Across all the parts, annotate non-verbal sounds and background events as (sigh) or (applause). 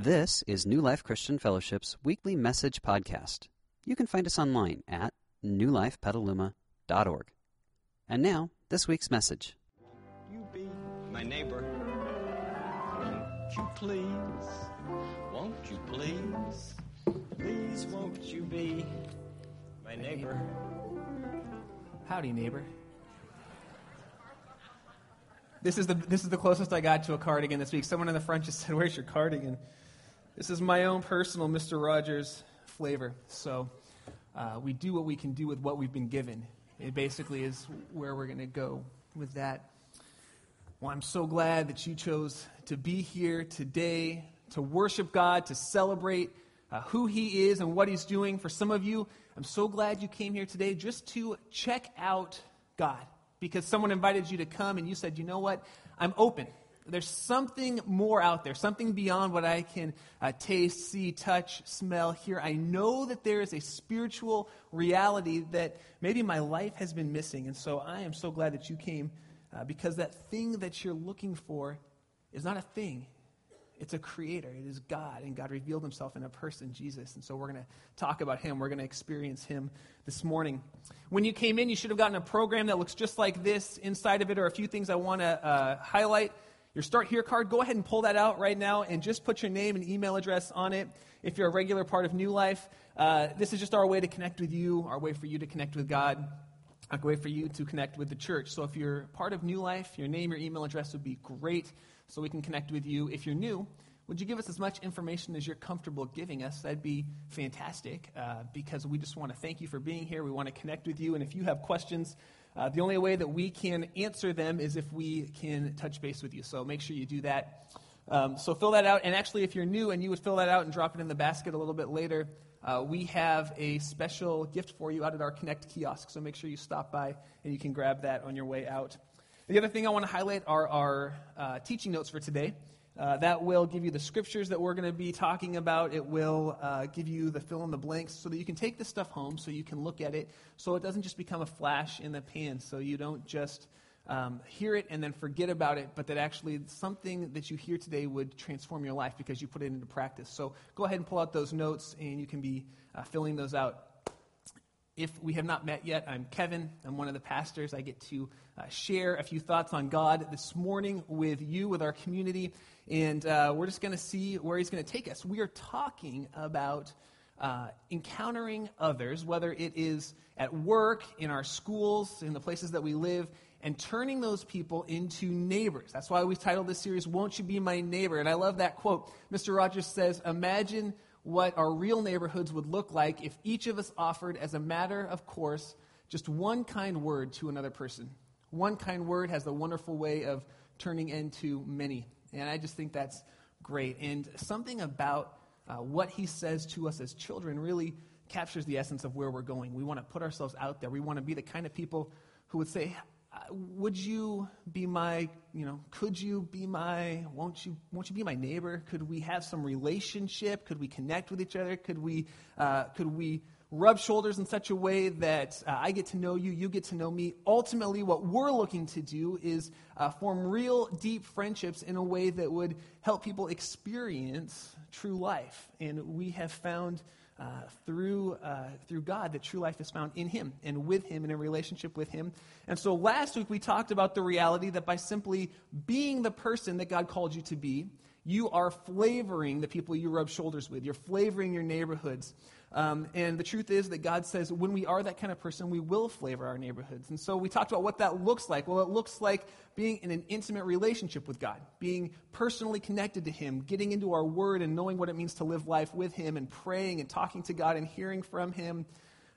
This is New Life Christian Fellowship's weekly message podcast. You can find us online at newlifepetaluma.org. And now, this week's message. You be my neighbor. Won't you please? Won't you please? Please, won't you be my neighbor? Howdy, neighbor. This is the this is the closest I got to a cardigan this week. Someone in the front just said, "Where's your cardigan?" This is my own personal Mister Rogers flavor. So uh, we do what we can do with what we've been given. It basically is where we're going to go with that. Well, I'm so glad that you chose to be here today to worship God, to celebrate uh, who He is and what He's doing. For some of you, I'm so glad you came here today just to check out God because someone invited you to come and you said, you know what? I'm open. There's something more out there, something beyond what I can uh, taste, see, touch, smell, hear. I know that there is a spiritual reality that maybe my life has been missing. And so I am so glad that you came uh, because that thing that you're looking for is not a thing, it's a creator. It is God, and God revealed himself in a person, Jesus. And so we're going to talk about him. We're going to experience him this morning. When you came in, you should have gotten a program that looks just like this. Inside of it or a few things I want to uh, highlight. Your Start Here card, go ahead and pull that out right now and just put your name and email address on it if you're a regular part of New Life. Uh, this is just our way to connect with you, our way for you to connect with God a way for you to connect with the church. So if you're part of New Life, your name, your email address would be great so we can connect with you. If you're new, would you give us as much information as you're comfortable giving us? That'd be fantastic uh, because we just want to thank you for being here. We want to connect with you. And if you have questions, uh, the only way that we can answer them is if we can touch base with you. So make sure you do that. Um, so fill that out. And actually, if you're new and you would fill that out and drop it in the basket a little bit later, uh, we have a special gift for you out at our Connect kiosk. So make sure you stop by and you can grab that on your way out. The other thing I want to highlight are our uh, teaching notes for today. Uh, that will give you the scriptures that we're going to be talking about. It will uh, give you the fill in the blanks so that you can take this stuff home so you can look at it so it doesn't just become a flash in the pan, so you don't just um, hear it and then forget about it, but that actually something that you hear today would transform your life because you put it into practice. So go ahead and pull out those notes and you can be uh, filling those out. If we have not met yet, I'm Kevin. I'm one of the pastors. I get to uh, share a few thoughts on God this morning with you, with our community. And uh, we're just going to see where he's going to take us. We are talking about uh, encountering others, whether it is at work, in our schools, in the places that we live, and turning those people into neighbors. That's why we titled this series, Won't You Be My Neighbor? And I love that quote. Mr. Rogers says, Imagine what our real neighborhoods would look like if each of us offered, as a matter of course, just one kind word to another person. One kind word has the wonderful way of turning into many. And I just think that's great. And something about uh, what he says to us as children really captures the essence of where we're going. We want to put ourselves out there. We want to be the kind of people who would say, uh, would you be my, you know, could you be my, won't you, won't you be my neighbor? Could we have some relationship? Could we connect with each other? Could we, uh, could we rub shoulders in such a way that uh, I get to know you, you get to know me. Ultimately, what we're looking to do is uh, form real, deep friendships in a way that would help people experience true life. And we have found uh, through, uh, through God that true life is found in Him and with Him in a relationship with Him. And so last week we talked about the reality that by simply being the person that God called you to be, you are flavoring the people you rub shoulders with. You're flavoring your neighborhoods. Um, and the truth is that God says when we are that kind of person, we will flavor our neighborhoods. And so we talked about what that looks like. Well, it looks like being in an intimate relationship with God, being personally connected to Him, getting into our Word and knowing what it means to live life with Him, and praying and talking to God and hearing from Him.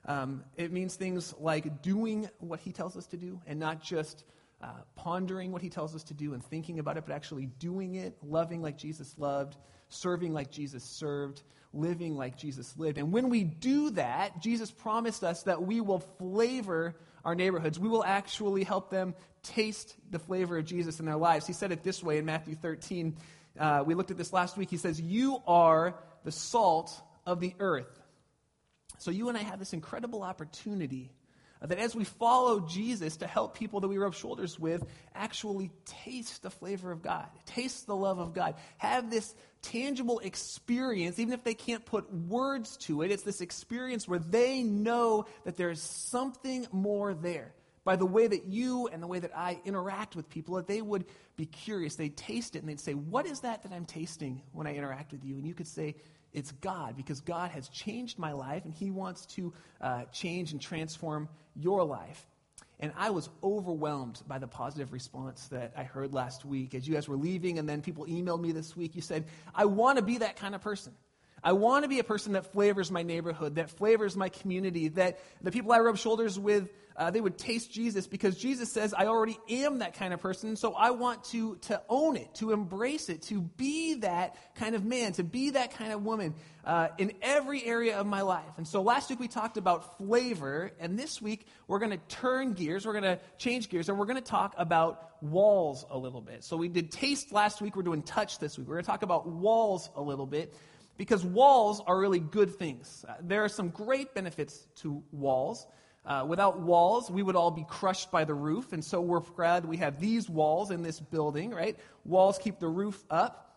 Um, it means things like doing what He tells us to do and not just uh, pondering what He tells us to do and thinking about it, but actually doing it, loving like Jesus loved, serving like Jesus served living like Jesus lived. And when we do that, Jesus promised us that we will flavor our neighborhoods. We will actually help them taste the flavor of Jesus in their lives. He said it this way in Matthew 13. Uh, we looked at this last week. He says, You are the salt of the earth. So you and I have this incredible opportunity that as we follow Jesus to help people that we rub shoulders with actually taste the flavor of God, taste the love of God, have this tangible experience, even if they can't put words to it. It's this experience where they know that there's something more there. By the way that you and the way that I interact with people, that they would be curious. They'd taste it and they'd say, What is that that I'm tasting when I interact with you? And you could say, it's God because God has changed my life and He wants to uh, change and transform your life. And I was overwhelmed by the positive response that I heard last week. As you guys were leaving, and then people emailed me this week, you said, I want to be that kind of person. I want to be a person that flavors my neighborhood, that flavors my community, that the people I rub shoulders with, uh, they would taste Jesus because Jesus says, I already am that kind of person. So I want to, to own it, to embrace it, to be that kind of man, to be that kind of woman uh, in every area of my life. And so last week we talked about flavor, and this week we're going to turn gears, we're going to change gears, and we're going to talk about walls a little bit. So we did taste last week, we're doing touch this week. We're going to talk about walls a little bit because walls are really good things. Uh, there are some great benefits to walls. Uh, without walls, we would all be crushed by the roof, and so we're glad we have these walls in this building, right? Walls keep the roof up.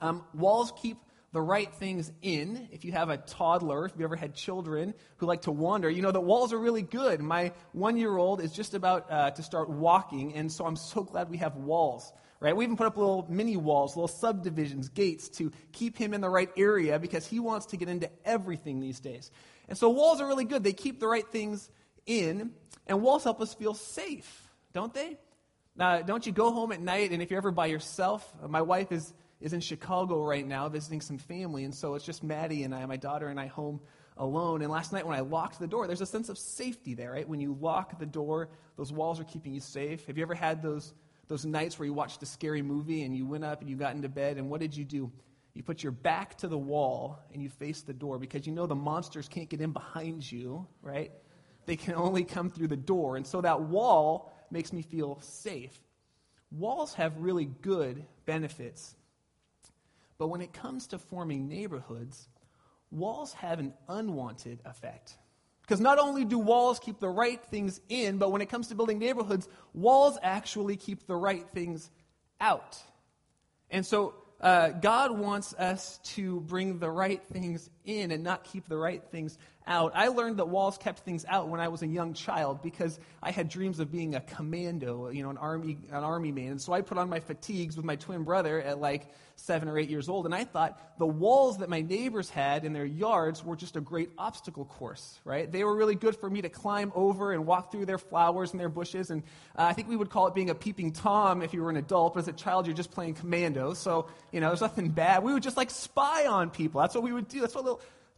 Um, walls keep the right things in. If you have a toddler, if you ever had children who like to wander, you know that walls are really good. My one year old is just about uh, to start walking, and so I'm so glad we have walls right? We even put up little mini walls, little subdivisions, gates to keep him in the right area because he wants to get into everything these days. And so walls are really good. They keep the right things in, and walls help us feel safe, don't they? Now, don't you go home at night, and if you're ever by yourself, my wife is, is in Chicago right now visiting some family, and so it's just Maddie and I, my daughter and I, home alone. And last night when I locked the door, there's a sense of safety there, right? When you lock the door, those walls are keeping you safe. Have you ever had those those nights where you watched a scary movie and you went up and you got into bed, and what did you do? You put your back to the wall and you face the door because you know the monsters can't get in behind you, right? They can only come through the door. And so that wall makes me feel safe. Walls have really good benefits. But when it comes to forming neighborhoods, walls have an unwanted effect. Because not only do walls keep the right things in, but when it comes to building neighborhoods, walls actually keep the right things out. And so uh, God wants us to bring the right things in and not keep the right things out. I learned that walls kept things out when I was a young child because I had dreams of being a commando, you know, an army, an army man. And so I put on my fatigues with my twin brother at like seven or eight years old, and I thought the walls that my neighbors had in their yards were just a great obstacle course, right? They were really good for me to climb over and walk through their flowers and their bushes. And uh, I think we would call it being a peeping Tom if you were an adult, but as a child, you're just playing commando. So, you know, there's nothing bad. We would just like spy on people. That's what we would do. That's what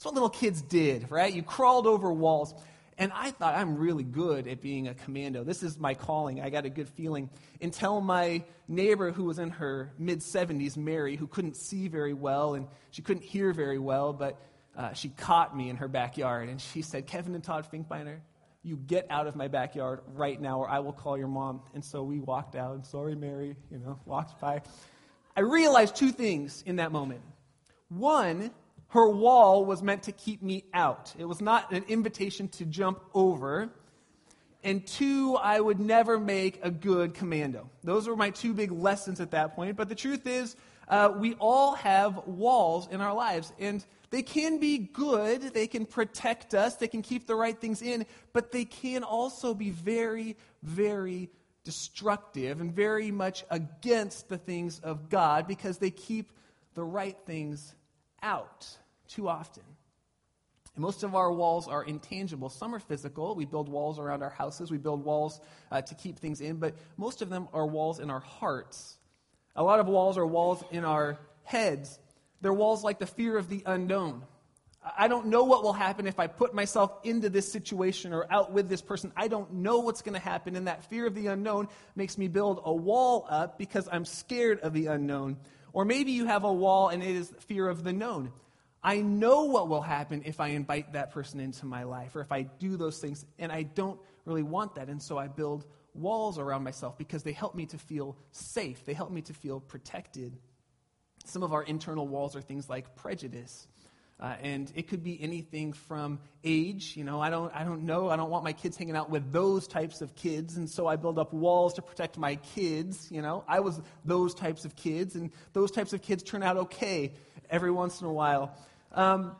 that's what little kids did, right? You crawled over walls. And I thought, I'm really good at being a commando. This is my calling. I got a good feeling. Until my neighbor, who was in her mid 70s, Mary, who couldn't see very well and she couldn't hear very well, but uh, she caught me in her backyard and she said, Kevin and Todd Finkbeiner, you get out of my backyard right now or I will call your mom. And so we walked out. Sorry, Mary, you know, walked by. I realized two things in that moment. One, her wall was meant to keep me out. It was not an invitation to jump over. And two, I would never make a good commando. Those were my two big lessons at that point. But the truth is, uh, we all have walls in our lives. And they can be good, they can protect us, they can keep the right things in, but they can also be very, very destructive and very much against the things of God because they keep the right things out too often. And most of our walls are intangible. Some are physical. We build walls around our houses, we build walls uh, to keep things in, but most of them are walls in our hearts. A lot of walls are walls in our heads. They're walls like the fear of the unknown. I don't know what will happen if I put myself into this situation or out with this person. I don't know what's going to happen. And that fear of the unknown makes me build a wall up because I'm scared of the unknown. Or maybe you have a wall and it is fear of the known. I know what will happen if I invite that person into my life or if I do those things, and I don't really want that. And so I build walls around myself because they help me to feel safe, they help me to feel protected. Some of our internal walls are things like prejudice. Uh, and it could be anything from age. You know, I don't, I don't know. I don't want my kids hanging out with those types of kids. And so I build up walls to protect my kids. You know, I was those types of kids. And those types of kids turn out okay every once in a while. Um,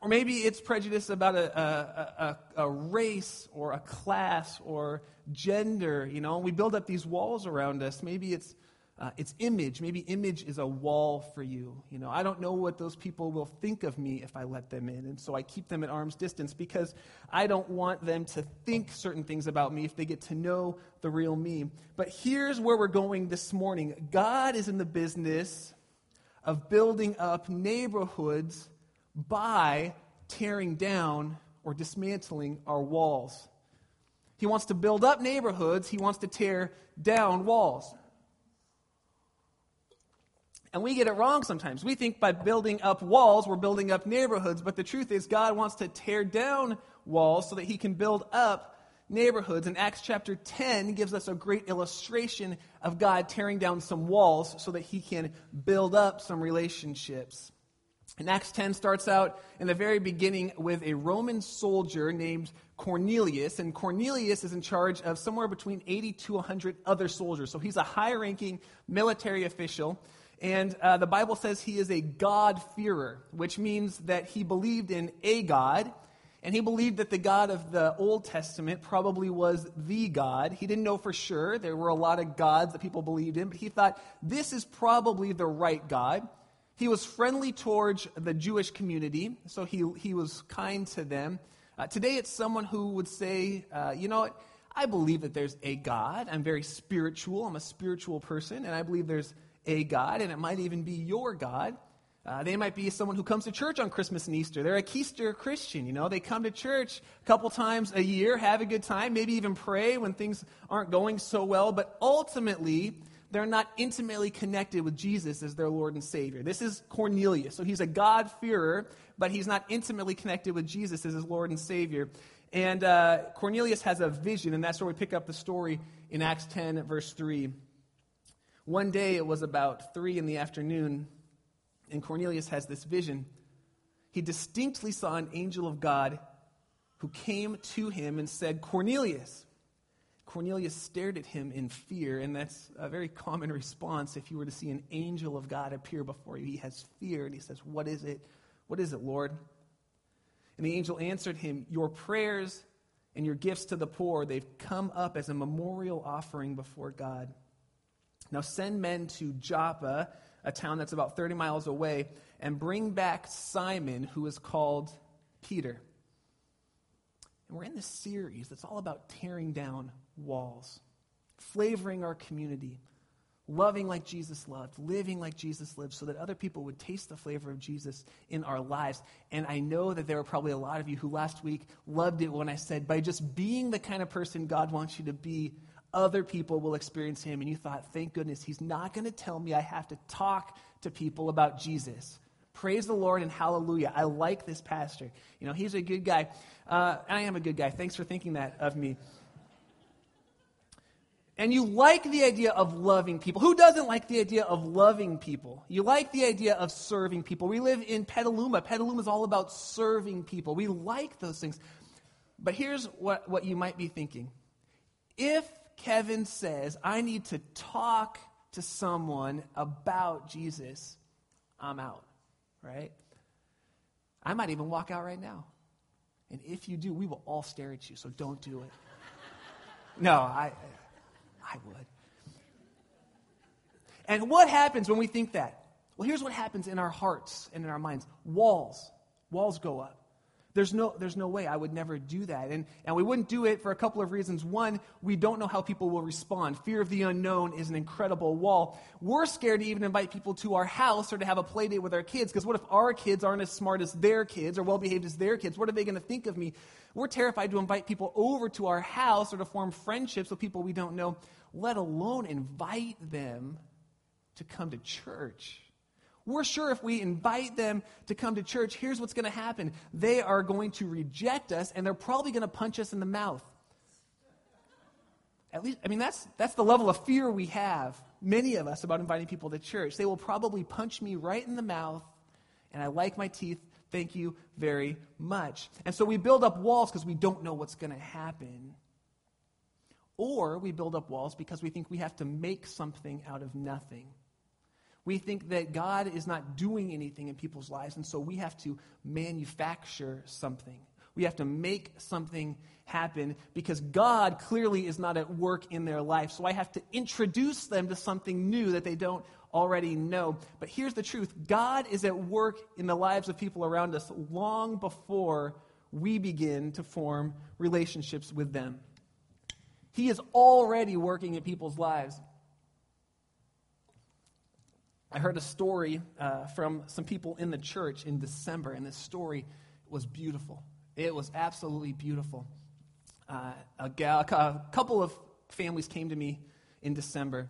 or maybe it's prejudice about a, a, a, a, race or a class or gender. You know, we build up these walls around us. Maybe it's uh, it's image. Maybe image is a wall for you. You know, I don't know what those people will think of me if I let them in. And so I keep them at arm's distance because I don't want them to think certain things about me if they get to know the real me. But here's where we're going this morning God is in the business of building up neighborhoods by tearing down or dismantling our walls. He wants to build up neighborhoods, he wants to tear down walls. And we get it wrong sometimes. We think by building up walls, we're building up neighborhoods. But the truth is, God wants to tear down walls so that He can build up neighborhoods. And Acts chapter 10 gives us a great illustration of God tearing down some walls so that He can build up some relationships. And Acts 10 starts out in the very beginning with a Roman soldier named Cornelius. And Cornelius is in charge of somewhere between 80 to 100 other soldiers. So he's a high ranking military official. And uh, the Bible says he is a God-fearer, which means that he believed in a God, and he believed that the God of the Old Testament probably was the God. He didn't know for sure. There were a lot of gods that people believed in, but he thought this is probably the right God. He was friendly towards the Jewish community, so he, he was kind to them. Uh, today, it's someone who would say, uh, you know what? I believe that there's a God. I'm very spiritual. I'm a spiritual person, and I believe there's a God, and it might even be your God. Uh, they might be someone who comes to church on Christmas and Easter. They're a Keister Christian, you know. They come to church a couple times a year, have a good time, maybe even pray when things aren't going so well, but ultimately, they're not intimately connected with Jesus as their Lord and Savior. This is Cornelius. So he's a God-fearer, but he's not intimately connected with Jesus as his Lord and Savior. And uh, Cornelius has a vision, and that's where we pick up the story in Acts 10, verse 3. One day it was about three in the afternoon, and Cornelius has this vision. He distinctly saw an angel of God who came to him and said, Cornelius. Cornelius stared at him in fear, and that's a very common response if you were to see an angel of God appear before you. He has fear, and he says, What is it? What is it, Lord? And the angel answered him, Your prayers and your gifts to the poor, they've come up as a memorial offering before God. Now send men to Joppa, a town that's about 30 miles away, and bring back Simon, who is called Peter. And we're in this series that's all about tearing down walls, flavoring our community, loving like Jesus loved, living like Jesus lived, so that other people would taste the flavor of Jesus in our lives. And I know that there were probably a lot of you who last week loved it when I said, by just being the kind of person God wants you to be, other people will experience him. And you thought, thank goodness, he's not going to tell me I have to talk to people about Jesus. Praise the Lord and hallelujah. I like this pastor. You know, he's a good guy. Uh, I am a good guy. Thanks for thinking that of me. And you like the idea of loving people. Who doesn't like the idea of loving people? You like the idea of serving people. We live in Petaluma. Petaluma is all about serving people. We like those things. But here's what, what you might be thinking. If Kevin says, I need to talk to someone about Jesus, I'm out, right? I might even walk out right now. And if you do, we will all stare at you, so don't do it. (laughs) No, I, I would. And what happens when we think that? Well, here's what happens in our hearts and in our minds walls. Walls go up. There's no, there's no way I would never do that. And, and we wouldn't do it for a couple of reasons. One, we don't know how people will respond. Fear of the unknown is an incredible wall. We're scared to even invite people to our house or to have a play date with our kids because what if our kids aren't as smart as their kids or well behaved as their kids? What are they going to think of me? We're terrified to invite people over to our house or to form friendships with people we don't know, let alone invite them to come to church. We're sure if we invite them to come to church, here's what's going to happen. They are going to reject us and they're probably going to punch us in the mouth. At least, I mean, that's, that's the level of fear we have, many of us, about inviting people to church. They will probably punch me right in the mouth, and I like my teeth Thank you very much. And so we build up walls because we don't know what's going to happen. Or we build up walls because we think we have to make something out of nothing. We think that God is not doing anything in people's lives, and so we have to manufacture something. We have to make something happen because God clearly is not at work in their life. So I have to introduce them to something new that they don't already know. But here's the truth God is at work in the lives of people around us long before we begin to form relationships with them. He is already working in people's lives. I heard a story uh, from some people in the church in December, and this story was beautiful. It was absolutely beautiful. Uh, a, gal, a couple of families came to me in December,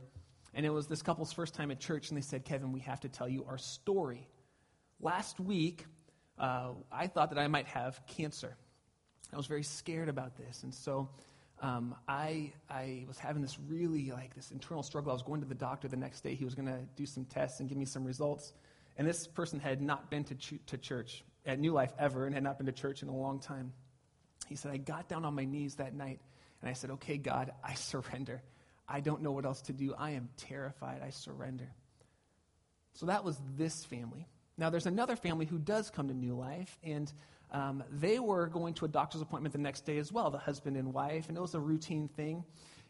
and it was this couple's first time at church, and they said, Kevin, we have to tell you our story. Last week, uh, I thought that I might have cancer. I was very scared about this, and so um, I, I was having this really like this internal struggle. I was going to the doctor the next day. He was going to do some tests and give me some results. And this person had not been to, ch- to church at New Life ever and had not been to church in a long time. He said, I got down on my knees that night and I said, Okay, God, I surrender. I don't know what else to do. I am terrified. I surrender. So that was this family. Now, there's another family who does come to New Life, and um, they were going to a doctor's appointment the next day as well, the husband and wife, and it was a routine thing.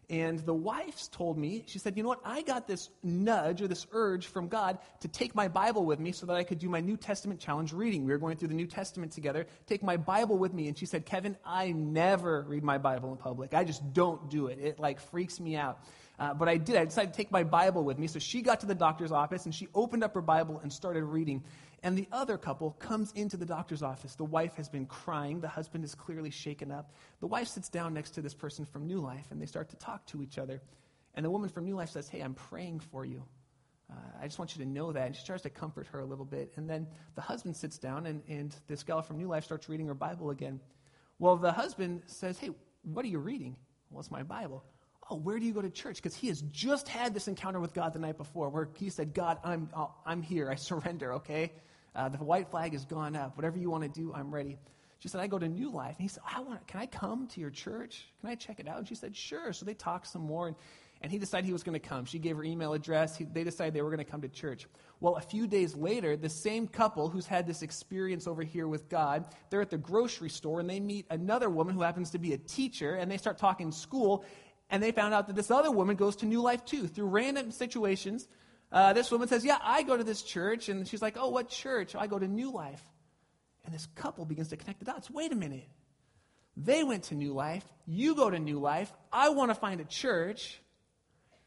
And the wife told me, she said, You know what? I got this nudge or this urge from God to take my Bible with me so that I could do my New Testament challenge reading. We were going through the New Testament together. Take my Bible with me. And she said, Kevin, I never read my Bible in public. I just don't do it. It like freaks me out. Uh, but I did. I decided to take my Bible with me. So she got to the doctor's office and she opened up her Bible and started reading. And the other couple comes into the doctor's office. The wife has been crying. The husband is clearly shaken up. The wife sits down next to this person from New Life, and they start to talk to each other. And the woman from New Life says, Hey, I'm praying for you. Uh, I just want you to know that. And she tries to comfort her a little bit. And then the husband sits down, and, and this gal from New Life starts reading her Bible again. Well, the husband says, Hey, what are you reading? Well, it's my Bible. Oh, where do you go to church? Because he has just had this encounter with God the night before where he said, God, I'm, I'm here. I (laughs) surrender, okay? Uh, the white flag has gone up. Whatever you want to do, I'm ready. She said, I go to New Life. And he said, I want, Can I come to your church? Can I check it out? And she said, Sure. So they talked some more. And, and he decided he was going to come. She gave her email address. He, they decided they were going to come to church. Well, a few days later, the same couple who's had this experience over here with God, they're at the grocery store and they meet another woman who happens to be a teacher and they start talking school. And they found out that this other woman goes to New Life too through random situations. Uh, this woman says, Yeah, I go to this church. And she's like, Oh, what church? I go to New Life. And this couple begins to connect the dots. Wait a minute. They went to New Life. You go to New Life. I want to find a church.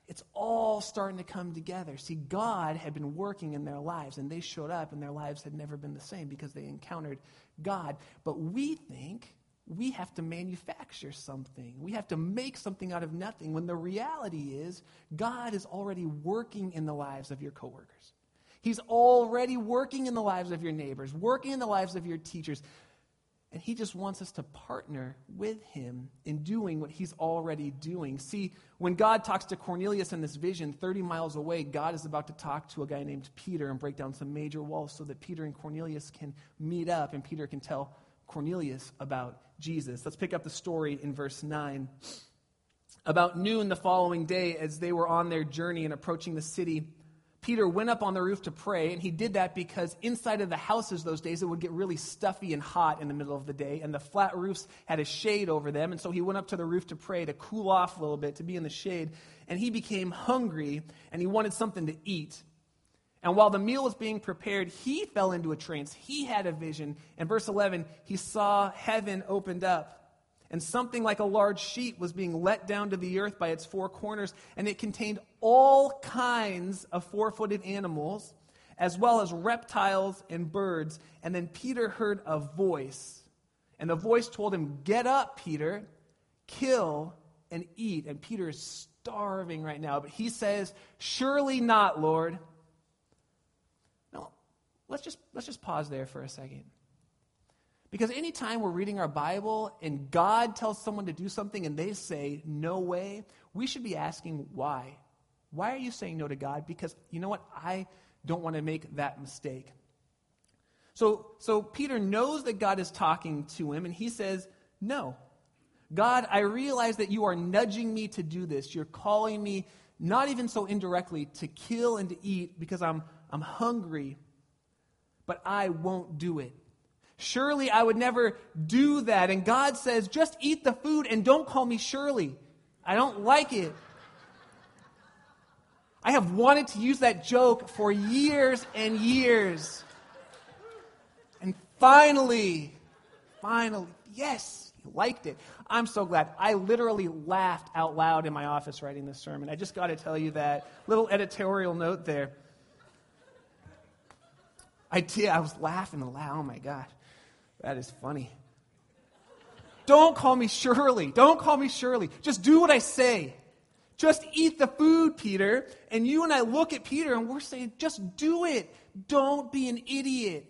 It's all starting to come together. See, God had been working in their lives, and they showed up, and their lives had never been the same because they encountered God. But we think we have to manufacture something. We have to make something out of nothing when the reality is God is already working in the lives of your coworkers. He's already working in the lives of your neighbors, working in the lives of your teachers. And he just wants us to partner with him in doing what he's already doing. See, when God talks to Cornelius in this vision, 30 miles away, God is about to talk to a guy named Peter and break down some major walls so that Peter and Cornelius can meet up and Peter can tell Cornelius about Jesus. Let's pick up the story in verse 9. About noon the following day, as they were on their journey and approaching the city, Peter went up on the roof to pray, and he did that because inside of the houses those days it would get really stuffy and hot in the middle of the day, and the flat roofs had a shade over them. And so he went up to the roof to pray, to cool off a little bit, to be in the shade. And he became hungry, and he wanted something to eat. And while the meal was being prepared, he fell into a trance. He had a vision. In verse 11, he saw heaven opened up, and something like a large sheet was being let down to the earth by its four corners, and it contained all kinds of four footed animals, as well as reptiles and birds. And then Peter heard a voice, and the voice told him, Get up, Peter, kill and eat. And Peter is starving right now, but he says, Surely not, Lord let's just, let's just pause there for a second. Because anytime we're reading our Bible and God tells someone to do something and they say, no way, we should be asking why. Why are you saying no to God? Because you know what? I don't want to make that mistake. So, so Peter knows that God is talking to him, and he says, No. God, I realize that you are nudging me to do this. You're calling me, not even so indirectly, to kill and to eat because I'm, I'm hungry, but I won't do it. Surely I would never do that. And God says, just eat the food and don't call me Shirley. I don't like it. I have wanted to use that joke for years and years. And finally, finally, yes, you liked it. I'm so glad. I literally laughed out loud in my office writing this sermon. I just got to tell you that little editorial note there. I. I was laughing aloud. Oh my God. That is funny. Don't call me Shirley. Don't call me Shirley. Just do what I say. Just eat the food, Peter. And you and I look at Peter and we're saying, just do it. Don't be an idiot.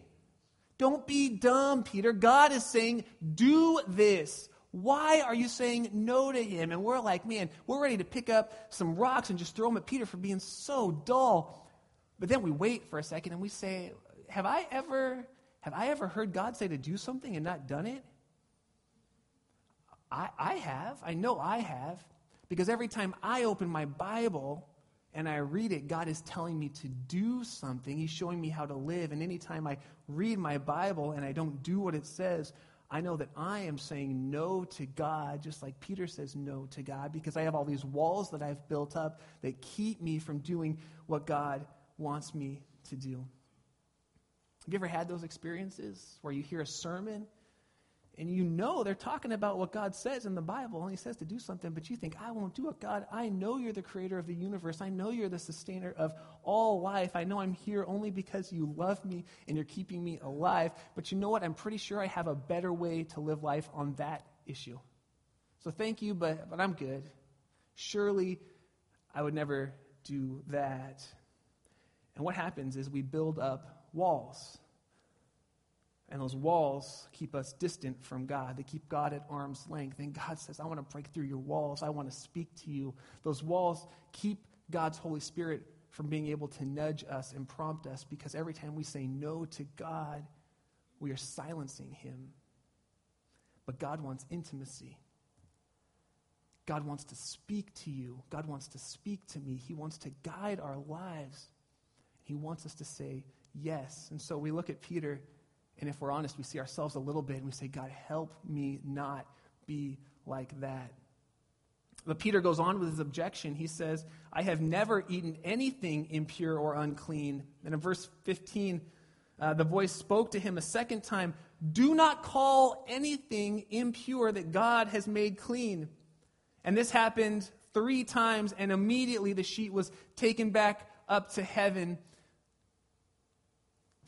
Don't be dumb, Peter. God is saying, do this. Why are you saying no to him? And we're like, man, we're ready to pick up some rocks and just throw them at Peter for being so dull. But then we wait for a second and we say, have I ever have I ever heard God say to do something and not done it? I, I have. I know I have. Because every time I open my Bible and I read it, God is telling me to do something. He's showing me how to live. And anytime I read my Bible and I don't do what it says, I know that I am saying no to God, just like Peter says no to God, because I have all these walls that I've built up that keep me from doing what God wants me to do. Have you ever had those experiences where you hear a sermon and you know they're talking about what God says in the Bible and He says to do something, but you think, I won't do it. God, I know you're the creator of the universe. I know you're the sustainer of all life. I know I'm here only because you love me and you're keeping me alive. But you know what? I'm pretty sure I have a better way to live life on that issue. So thank you, but, but I'm good. Surely I would never do that. And what happens is we build up walls. And those walls keep us distant from God. They keep God at arm's length. And God says, I want to break through your walls. I want to speak to you. Those walls keep God's Holy Spirit from being able to nudge us and prompt us because every time we say no to God, we are silencing him. But God wants intimacy. God wants to speak to you. God wants to speak to me. He wants to guide our lives. He wants us to say yes. And so we look at Peter, and if we're honest, we see ourselves a little bit and we say, God, help me not be like that. But Peter goes on with his objection. He says, I have never eaten anything impure or unclean. And in verse 15, uh, the voice spoke to him a second time Do not call anything impure that God has made clean. And this happened three times, and immediately the sheet was taken back up to heaven.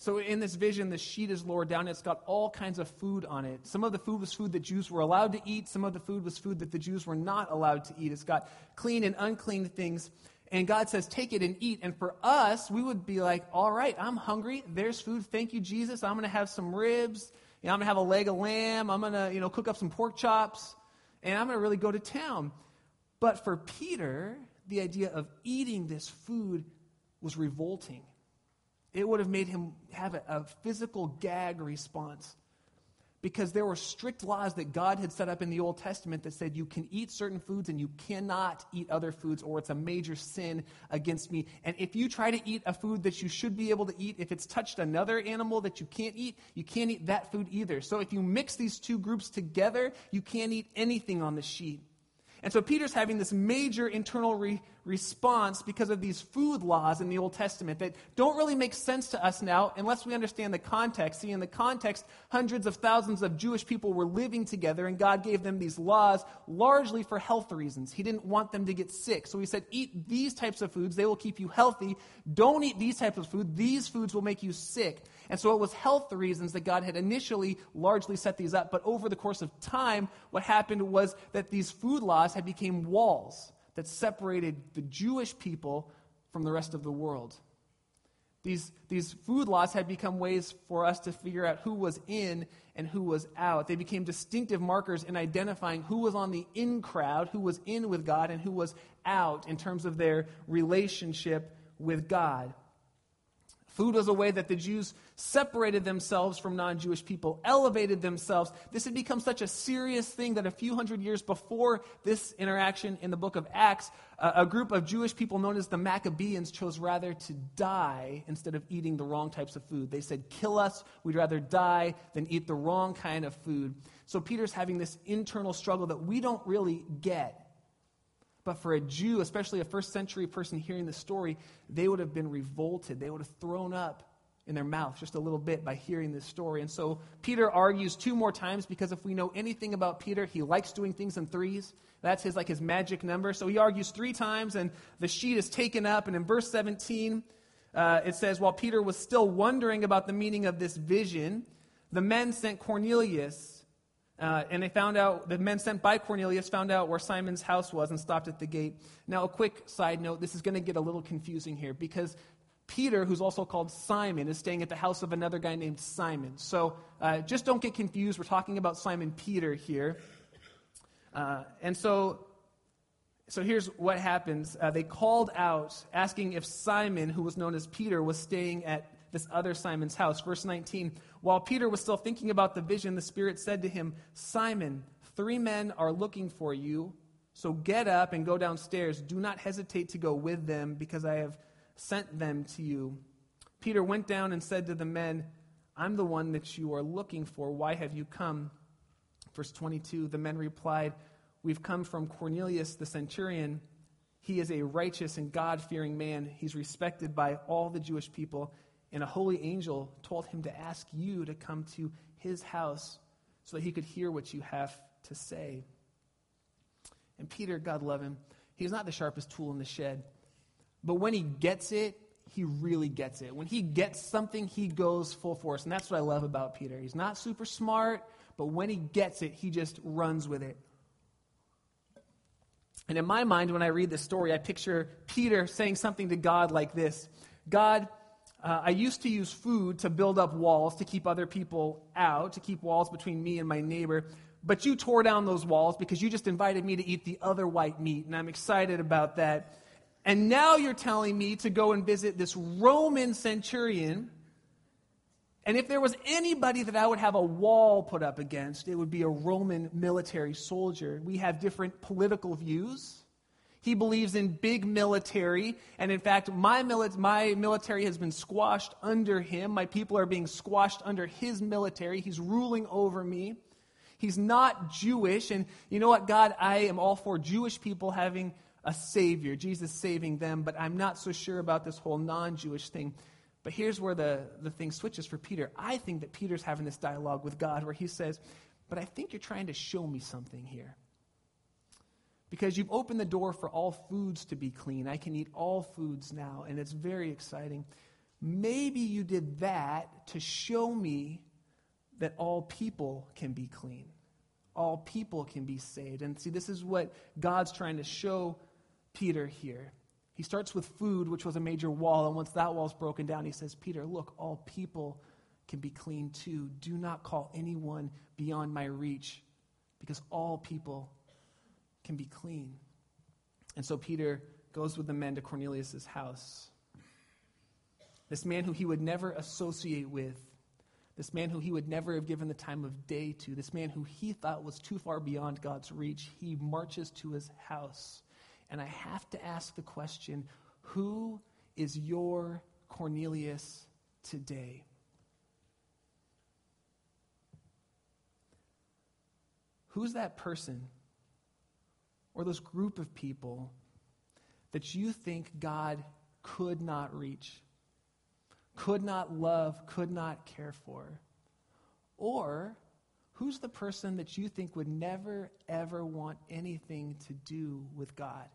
So in this vision, the sheet is lowered down. It's got all kinds of food on it. Some of the food was food that Jews were allowed to eat. Some of the food was food that the Jews were not allowed to eat. It's got clean and unclean things. And God says, take it and eat. And for us, we would be like, all right, I'm hungry. There's food. Thank you, Jesus. I'm going to have some ribs. You know, I'm going to have a leg of lamb. I'm going to, you know, cook up some pork chops. And I'm going to really go to town. But for Peter, the idea of eating this food was revolting. It would have made him have a, a physical gag response because there were strict laws that God had set up in the Old Testament that said you can eat certain foods and you cannot eat other foods, or it's a major sin against me. And if you try to eat a food that you should be able to eat, if it's touched another animal that you can't eat, you can't eat that food either. So if you mix these two groups together, you can't eat anything on the sheet. And so Peter's having this major internal re- response because of these food laws in the Old Testament that don't really make sense to us now unless we understand the context. See, in the context, hundreds of thousands of Jewish people were living together, and God gave them these laws largely for health reasons. He didn't want them to get sick. So He said, Eat these types of foods, they will keep you healthy. Don't eat these types of food, these foods will make you sick. And so it was health reasons that God had initially largely set these up. But over the course of time, what happened was that these food laws had become walls that separated the Jewish people from the rest of the world. These, these food laws had become ways for us to figure out who was in and who was out. They became distinctive markers in identifying who was on the in crowd, who was in with God, and who was out in terms of their relationship with God. Food was a way that the Jews separated themselves from non Jewish people, elevated themselves. This had become such a serious thing that a few hundred years before this interaction in the book of Acts, a group of Jewish people known as the Maccabees chose rather to die instead of eating the wrong types of food. They said, Kill us, we'd rather die than eat the wrong kind of food. So Peter's having this internal struggle that we don't really get. But for a Jew, especially a first century person hearing the story, they would have been revolted. They would have thrown up in their mouth just a little bit by hearing this story. And so Peter argues two more times because if we know anything about Peter, he likes doing things in threes. That's his like his magic number. So he argues three times, and the sheet is taken up. And in verse 17, uh, it says, While Peter was still wondering about the meaning of this vision, the men sent Cornelius uh, and they found out, the men sent by Cornelius found out where Simon's house was and stopped at the gate. Now, a quick side note this is going to get a little confusing here because Peter, who's also called Simon, is staying at the house of another guy named Simon. So uh, just don't get confused. We're talking about Simon Peter here. Uh, and so, so here's what happens. Uh, they called out asking if Simon, who was known as Peter, was staying at this other Simon's house. Verse 19 While Peter was still thinking about the vision, the Spirit said to him, Simon, three men are looking for you. So get up and go downstairs. Do not hesitate to go with them, because I have sent them to you. Peter went down and said to the men, I'm the one that you are looking for. Why have you come? Verse 22 The men replied, We've come from Cornelius the centurion. He is a righteous and God fearing man. He's respected by all the Jewish people and a holy angel told him to ask you to come to his house so that he could hear what you have to say. And Peter, God love him, he's not the sharpest tool in the shed. But when he gets it, he really gets it. When he gets something, he goes full force. And that's what I love about Peter. He's not super smart, but when he gets it, he just runs with it. And in my mind, when I read this story, I picture Peter saying something to God like this God, uh, I used to use food to build up walls to keep other people out, to keep walls between me and my neighbor. But you tore down those walls because you just invited me to eat the other white meat, and I'm excited about that. And now you're telling me to go and visit this Roman centurion. And if there was anybody that I would have a wall put up against, it would be a Roman military soldier. We have different political views. He believes in big military. And in fact, my, mili- my military has been squashed under him. My people are being squashed under his military. He's ruling over me. He's not Jewish. And you know what, God? I am all for Jewish people having a Savior, Jesus saving them, but I'm not so sure about this whole non Jewish thing. But here's where the, the thing switches for Peter. I think that Peter's having this dialogue with God where he says, But I think you're trying to show me something here because you've opened the door for all foods to be clean. I can eat all foods now, and it's very exciting. Maybe you did that to show me that all people can be clean. All people can be saved. And see, this is what God's trying to show Peter here. He starts with food, which was a major wall, and once that wall's broken down, he says, Peter, look, all people can be clean too. Do not call anyone beyond my reach, because all people can be clean. And so Peter goes with the men to Cornelius' house. This man who he would never associate with, this man who he would never have given the time of day to, this man who he thought was too far beyond God's reach, he marches to his house. And I have to ask the question who is your Cornelius today? Who's that person or those group of people that you think God could not reach, could not love, could not care for? Or who's the person that you think would never, ever want anything to do with God?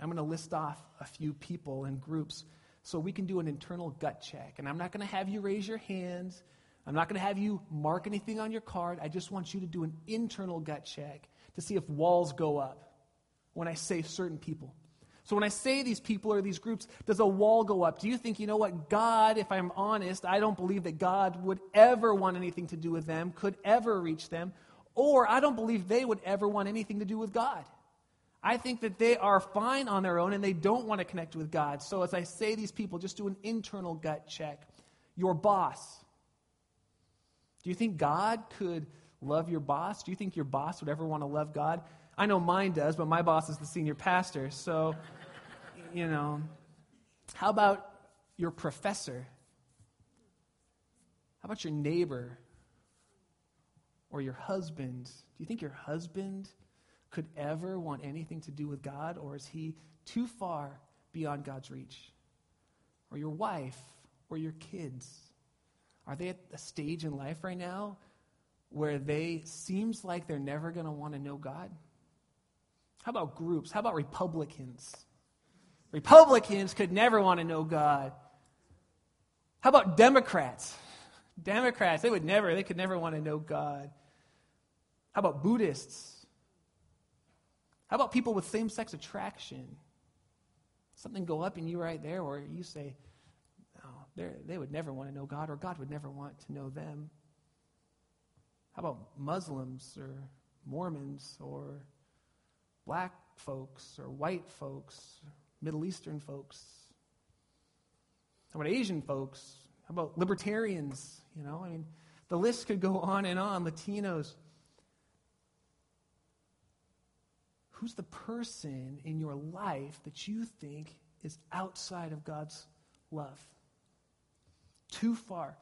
I'm going to list off a few people and groups so we can do an internal gut check. And I'm not going to have you raise your hands. I'm not going to have you mark anything on your card. I just want you to do an internal gut check to see if walls go up when I say certain people. So when I say these people or these groups, does a wall go up? Do you think, you know what, God, if I'm honest, I don't believe that God would ever want anything to do with them, could ever reach them, or I don't believe they would ever want anything to do with God. I think that they are fine on their own and they don't want to connect with God. So, as I say these people, just do an internal gut check. Your boss. Do you think God could love your boss? Do you think your boss would ever want to love God? I know mine does, but my boss is the senior pastor. So, you know, how about your professor? How about your neighbor or your husband? Do you think your husband could ever want anything to do with God, or is he too far beyond God's reach? Or your wife or your kids? Are they at a stage in life right now where they seems like they're never going to want to know God? How about groups? How about Republicans? Republicans could never want to know God. How about Democrats? Democrats, they would never, they could never want to know God. How about Buddhists? How about people with same sex attraction? Something go up in you right there where you say, no, they would never want to know God, or God would never want to know them. How about Muslims or Mormons or black folks or white folks, Middle Eastern folks? How about Asian folks? How about libertarians? You know, I mean, the list could go on and on. Latinos. Who's the person in your life that you think is outside of God's love? Too far.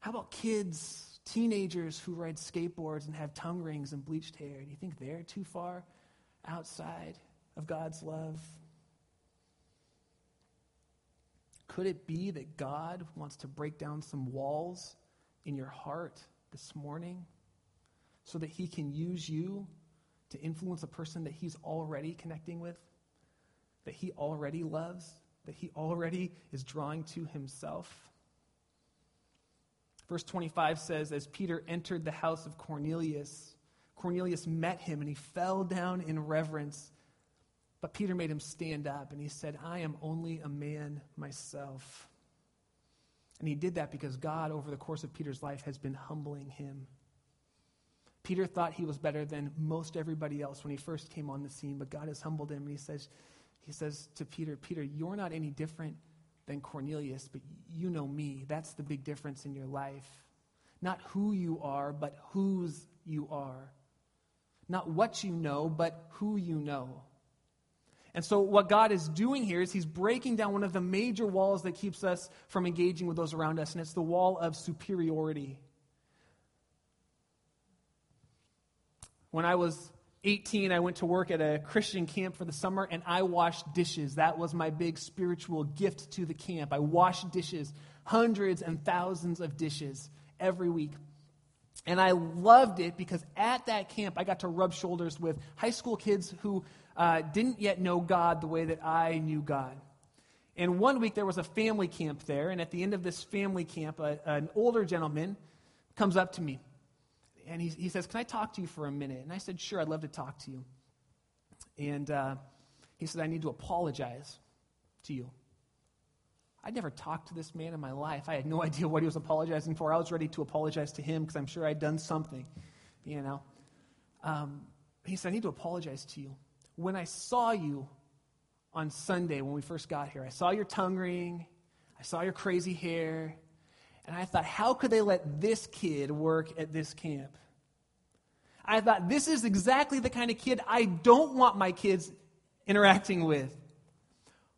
How about kids, teenagers who ride skateboards and have tongue rings and bleached hair? Do you think they're too far outside of God's love? Could it be that God wants to break down some walls in your heart this morning so that He can use you to influence a person that he's already connecting with, that he already loves, that he already is drawing to himself. Verse 25 says, As Peter entered the house of Cornelius, Cornelius met him and he fell down in reverence. But Peter made him stand up and he said, I am only a man myself. And he did that because God, over the course of Peter's life, has been humbling him. Peter thought he was better than most everybody else when he first came on the scene, but God has humbled him and he says, he says to Peter, Peter, you're not any different than Cornelius, but you know me. That's the big difference in your life. Not who you are, but whose you are. Not what you know, but who you know. And so, what God is doing here is He's breaking down one of the major walls that keeps us from engaging with those around us, and it's the wall of superiority. When I was 18, I went to work at a Christian camp for the summer and I washed dishes. That was my big spiritual gift to the camp. I washed dishes, hundreds and thousands of dishes every week. And I loved it because at that camp, I got to rub shoulders with high school kids who uh, didn't yet know God the way that I knew God. And one week there was a family camp there, and at the end of this family camp, a, an older gentleman comes up to me and he, he says, Can I talk to you for a minute? And I said, Sure, I'd love to talk to you. And uh, he said, I need to apologize to you. I'd never talked to this man in my life. I had no (laughs) idea what he was apologizing for. I was ready to apologize to him because I'm sure I'd done something, you know. Um, he said, I need to apologize to you. When I saw you on Sunday when we first got here, I saw your tongue ring, I saw your crazy hair, and I thought, how could they let this kid work at this camp? I thought, this is exactly the kind of kid I don't want my kids interacting with.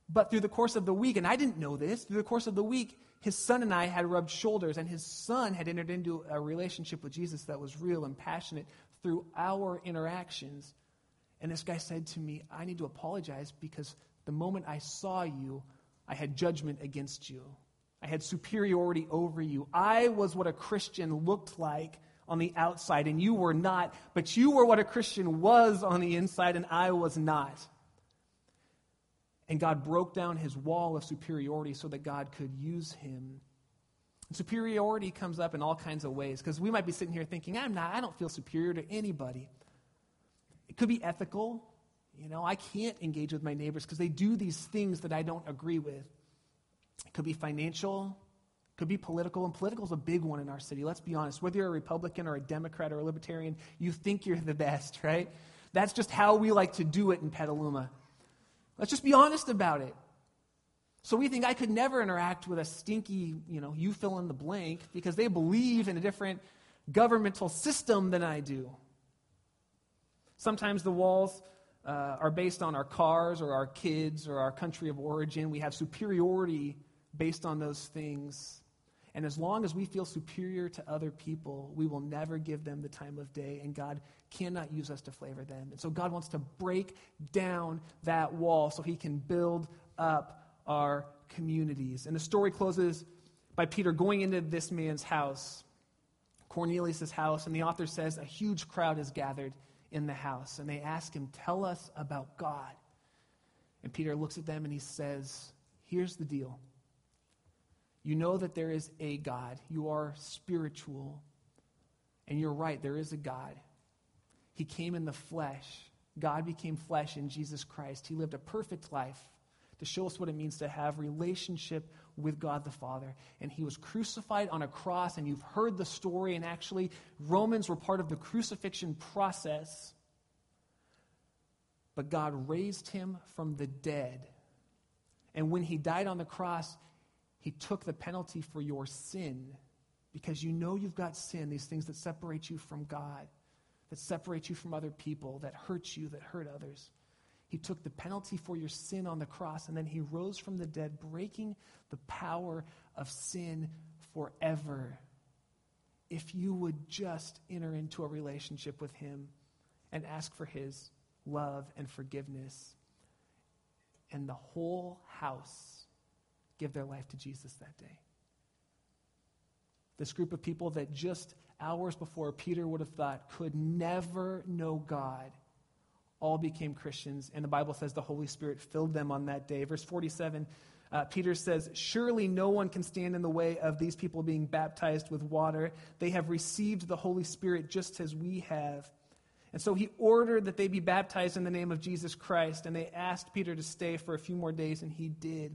But through the course of the week, and I didn't know this, through the course of the week, his son and I had rubbed shoulders, and his son had entered into a relationship with Jesus that was real and passionate through our interactions. And this guy said to me, I need to apologize because the moment I saw you, I had judgment against you. I had superiority over you. I was what a Christian looked like on the outside, and you were not. But you were what a Christian was on the inside, and I was not. And God broke down his wall of superiority so that God could use him. And superiority comes up in all kinds of ways because we might be sitting here thinking, I'm not, I don't feel superior to anybody. It could be ethical. You know, I can't engage with my neighbors because they do these things that I don't agree with. It could be financial, could be political, and political is a big one in our city. Let's be honest. Whether you're a Republican or a Democrat or a Libertarian, you think you're the best, right? That's just how we like to do it in Petaluma. Let's just be honest about it. So we think I could never interact with a stinky, you know, you fill in the blank because they believe in a different governmental system than I do. Sometimes the walls uh, are based on our cars or our kids or our country of origin. We have superiority based on those things. And as long as we feel superior to other people, we will never give them the time of day, and God cannot use us to flavor them. And so God wants to break down that wall so he can build up our communities. And the story closes by Peter going into this man's house, Cornelius' house, and the author says a huge crowd is gathered in the house. And they ask him, Tell us about God. And Peter looks at them and he says, Here's the deal. You know that there is a God. You are spiritual. And you're right, there is a God. He came in the flesh. God became flesh in Jesus Christ. He lived a perfect life to show us what it means to have relationship with God the Father. And he was crucified on a cross, and you've heard the story, and actually, Romans were part of the crucifixion process. But God raised him from the dead. And when he died on the cross, he took the penalty for your sin because you know you've got sin, these things that separate you from God, that separate you from other people, that hurt you, that hurt others. He took the penalty for your sin on the cross, and then he rose from the dead, breaking the power of sin forever. If you would just enter into a relationship with him and ask for his love and forgiveness, and the whole house give their life to Jesus that day. This group of people that just hours before Peter would have thought could never know God all became Christians. And the Bible says the Holy Spirit filled them on that day. Verse 47, uh, Peter says, Surely no one can stand in the way of these people being baptized with water. They have received the Holy Spirit just as we have. And so he ordered that they be baptized in the name of Jesus Christ. And they asked Peter to stay for a few more days, and he did.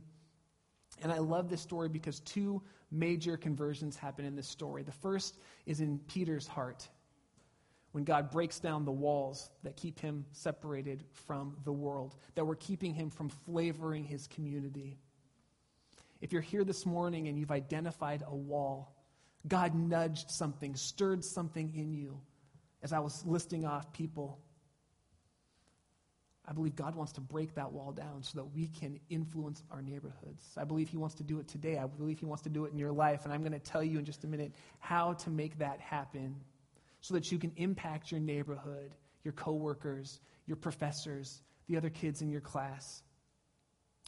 And I love this story because two major conversions happen in this story. The first is in Peter's heart when God breaks down the walls that keep him separated from the world, that were keeping him from flavoring his community. If you're here this morning and you've identified a wall, God nudged something, stirred something in you as I was listing off people I believe God wants to break that wall down so that we can influence our neighborhoods. I believe He wants to do it today. I believe He wants to do it in your life. And I'm going to tell you in just a minute how to make that happen so that you can impact your neighborhood, your coworkers, your professors, the other kids in your class.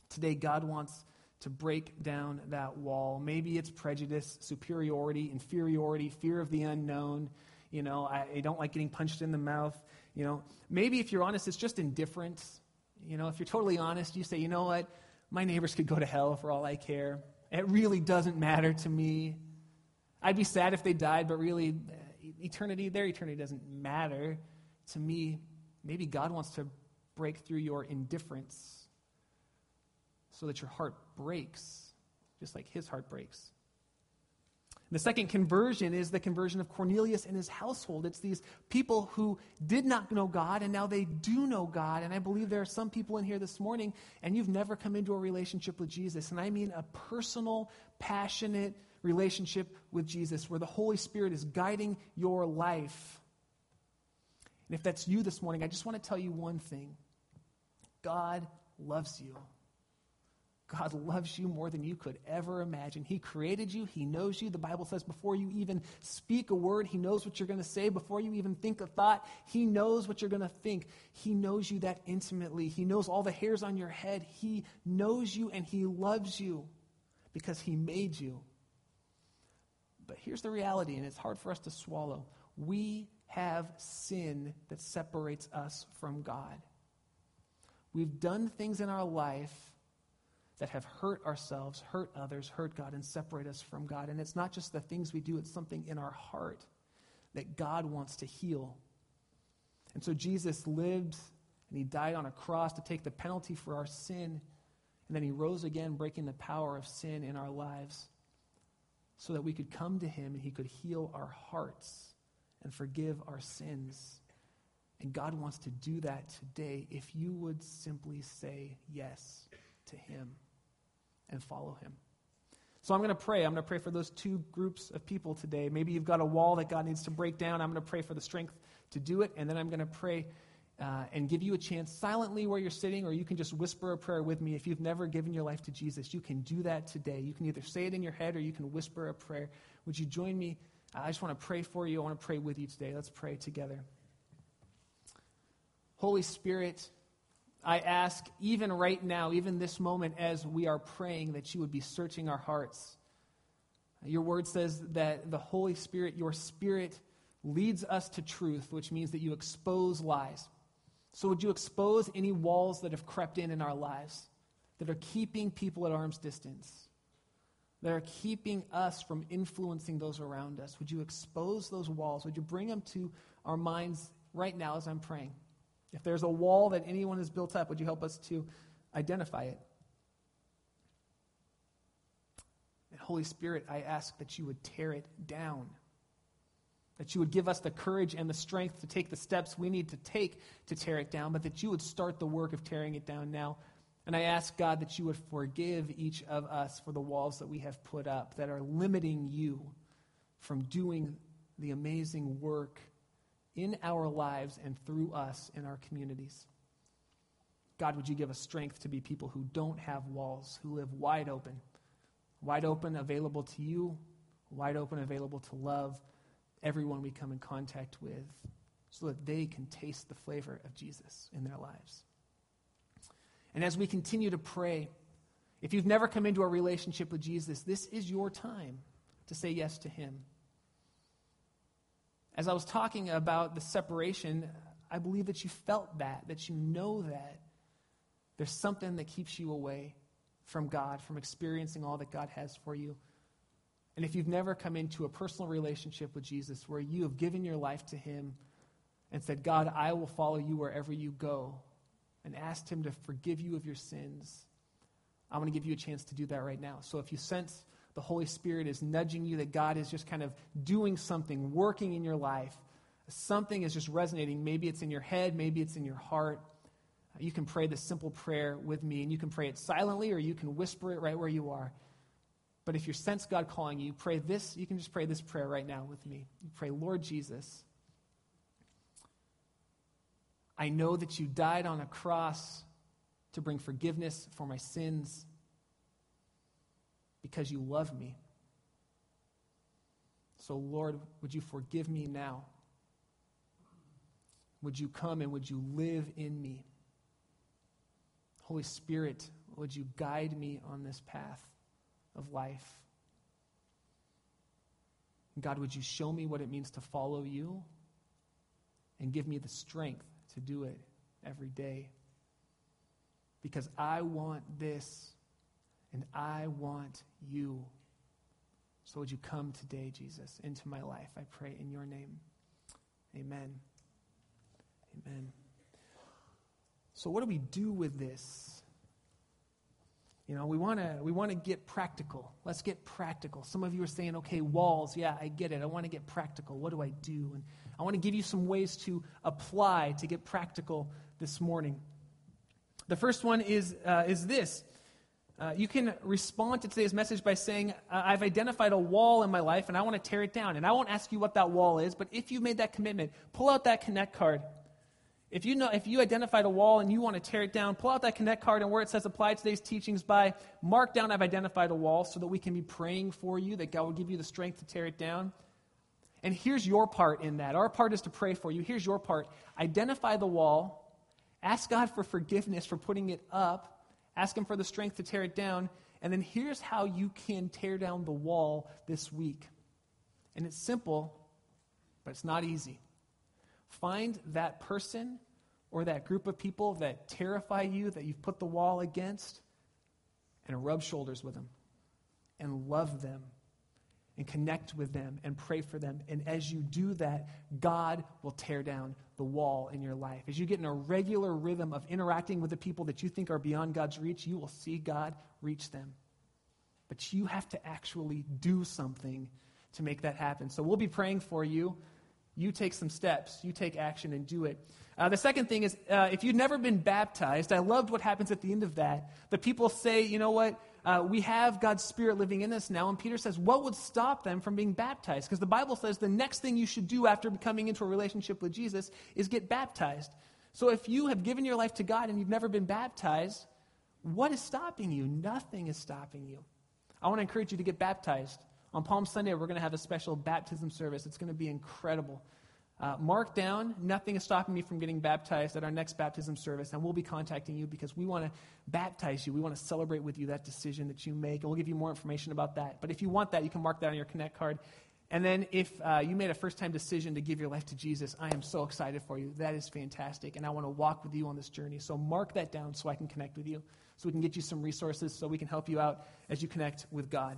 Today, God wants to break down that wall. Maybe it's prejudice, superiority, inferiority, fear of the unknown. You know, I, I don't like getting punched in the mouth. You know, maybe if you're honest, it's just indifference. You know, if you're totally honest, you say, you know what? My neighbors could go to hell for all I care. It really doesn't matter to me. I'd be sad if they died, but really, eternity, their eternity doesn't matter to me. Maybe God wants to break through your indifference so that your heart breaks, just like his heart breaks. The second conversion is the conversion of Cornelius and his household. It's these people who did not know God and now they do know God. And I believe there are some people in here this morning and you've never come into a relationship with Jesus. And I mean a personal, passionate relationship with Jesus where the Holy Spirit is guiding your life. And if that's you this morning, I just want to tell you one thing God loves you. God loves you more than you could ever imagine. He created you. He knows you. The Bible says before you even speak a word, He knows what you're going to say. Before you even think a thought, He knows what you're going to think. He knows you that intimately. He knows all the hairs on your head. He knows you and He loves you because He made you. But here's the reality, and it's hard for us to swallow. We have sin that separates us from God. We've done things in our life that have hurt ourselves, hurt others, hurt God, and separate us from God. And it's not just the things we do, it's something in our heart that God wants to heal. And so Jesus lived and he died on a cross to take the penalty for our sin. And then he rose again, breaking the power of sin in our lives so that we could come to him and he could heal our hearts and forgive our sins And God wants to do that today if you would simply say yes to Him and follow Him. So I'm going to pray. I'm going to pray for those two groups of people today. Maybe you've got a wall that God needs to break down. I'm going to pray for the strength to do it. And then I'm going to pray uh, and give you a chance silently where you're sitting, or you can just whisper a prayer with me. If you've never given your life to Jesus, you can do that today. You can either say it in your head or you can whisper a prayer. Would you join me? I just want to pray for you. I want to pray with you today. Let's pray together. Holy Spirit, I ask, even right now, even this moment, as we are praying, that you would be searching our hearts. Your word says that the Holy Spirit, your Spirit, leads us to truth, which means that you expose lies. So, would you expose any walls that have crept in in our lives that are keeping people at arm's distance, that are keeping us from influencing those around us? Would you expose those walls? Would you bring them to our minds right now as I'm praying? If there's a wall that anyone has built up, would you help us to identify it? And Holy Spirit, I ask that you would tear it down. That you would give us the courage and the strength to take the steps we need to take to tear it down, but that you would start the work of tearing it down now. And I ask, God, that you would forgive each of us for the walls that we have put up that are limiting you from doing the amazing work in our lives and through us in our communities. God, would you give us strength to be people who don't have walls, who live wide open, wide open, available to you, wide open, available to love everyone we come in contact with, so that they can taste the flavor of Jesus in their lives. And as we continue to pray, if you've never come into a relationship with Jesus, this is your time to say yes to Him. As I was talking about the separation, I believe that you felt that, that you know that. There's something that keeps you away from God, from experiencing all that God has for you. And if you've never come into a personal relationship with Jesus where you have given your life to Him and said, God, I will follow you wherever you go, and asked Him to forgive you of your sins, I want to give you a chance to do that right now. So if you sense the Holy Spirit is nudging you, that God is just kind of doing something, working in your life. Something is just resonating. Maybe it's in your head, maybe it's in your heart. You can pray this simple prayer with me, and you can pray it silently or you can whisper it right where you are. But if you sense God calling you, pray this. You can just pray this prayer right now with me. You pray, Lord Jesus, I know that you died on a cross to bring forgiveness for my sins because you love me. So, Lord, would you forgive me now? Would you come and would you live in me? Holy Spirit, would you guide me on this path of life? God, would you show me what it means to follow you and give me the strength to do it every day? Because I want this and I want you. So would you come today, Jesus, into my life? I pray in your name. Amen. Amen. So what do we do with this? You know, we want to we want to get practical. Let's get practical. Some of you are saying, "Okay, walls. Yeah, I get it. I want to get practical. What do I do?" And I want to give you some ways to apply to get practical this morning. The first one is uh, is this: uh, you can respond to today's message by saying, I've identified a wall in my life and I want to tear it down. And I won't ask you what that wall is, but if you made that commitment, pull out that Connect card. If you know, if you identified a wall and you want to tear it down, pull out that Connect card and where it says apply today's teachings by, mark down I've identified a wall so that we can be praying for you, that God will give you the strength to tear it down. And here's your part in that. Our part is to pray for you. Here's your part. Identify the wall. Ask God for forgiveness for putting it up Ask Him for the strength to tear it down. And then here's how you can tear down the wall this week. And it's simple, but it's not easy. Find that person or that group of people that terrify you, that you've put the wall against, and rub shoulders with them and love them and connect with them and pray for them. And as you do that, God will tear down the wall in your life. As you get in a regular rhythm of interacting with the people that you think are beyond God's reach, you will see God reach them. But you have to actually do something to make that happen. So we'll be praying for you. You take some steps, you take action and do it. Uh, the second thing is uh, if you've never been baptized, I loved what happens at the end of that. The people say, you know what? Uh, we have God's Spirit living in us now. And Peter says, what would stop them from being baptized? Because the Bible says the next thing you should do after coming into a relationship with Jesus is get baptized. So if you have given your life to God and you've never been baptized, what is stopping you? Nothing is stopping you. I want to encourage you to get baptized. On Palm Sunday, we're going to have a special baptism service. It's going to be incredible. Uh, mark down, nothing is stopping me from getting baptized at our next baptism service, and we'll be contacting you because we want to baptize you. We want to celebrate with you that decision that you make, and we'll give you more information about that. But if you want that, you can mark that on your Connect card. And then if uh, you made a first time decision to give your life to Jesus, I am so excited for you. That is fantastic, and I want to walk with you on this journey. So mark that down so I can connect with you, so we can get you some resources, so we can help you out as you connect with God.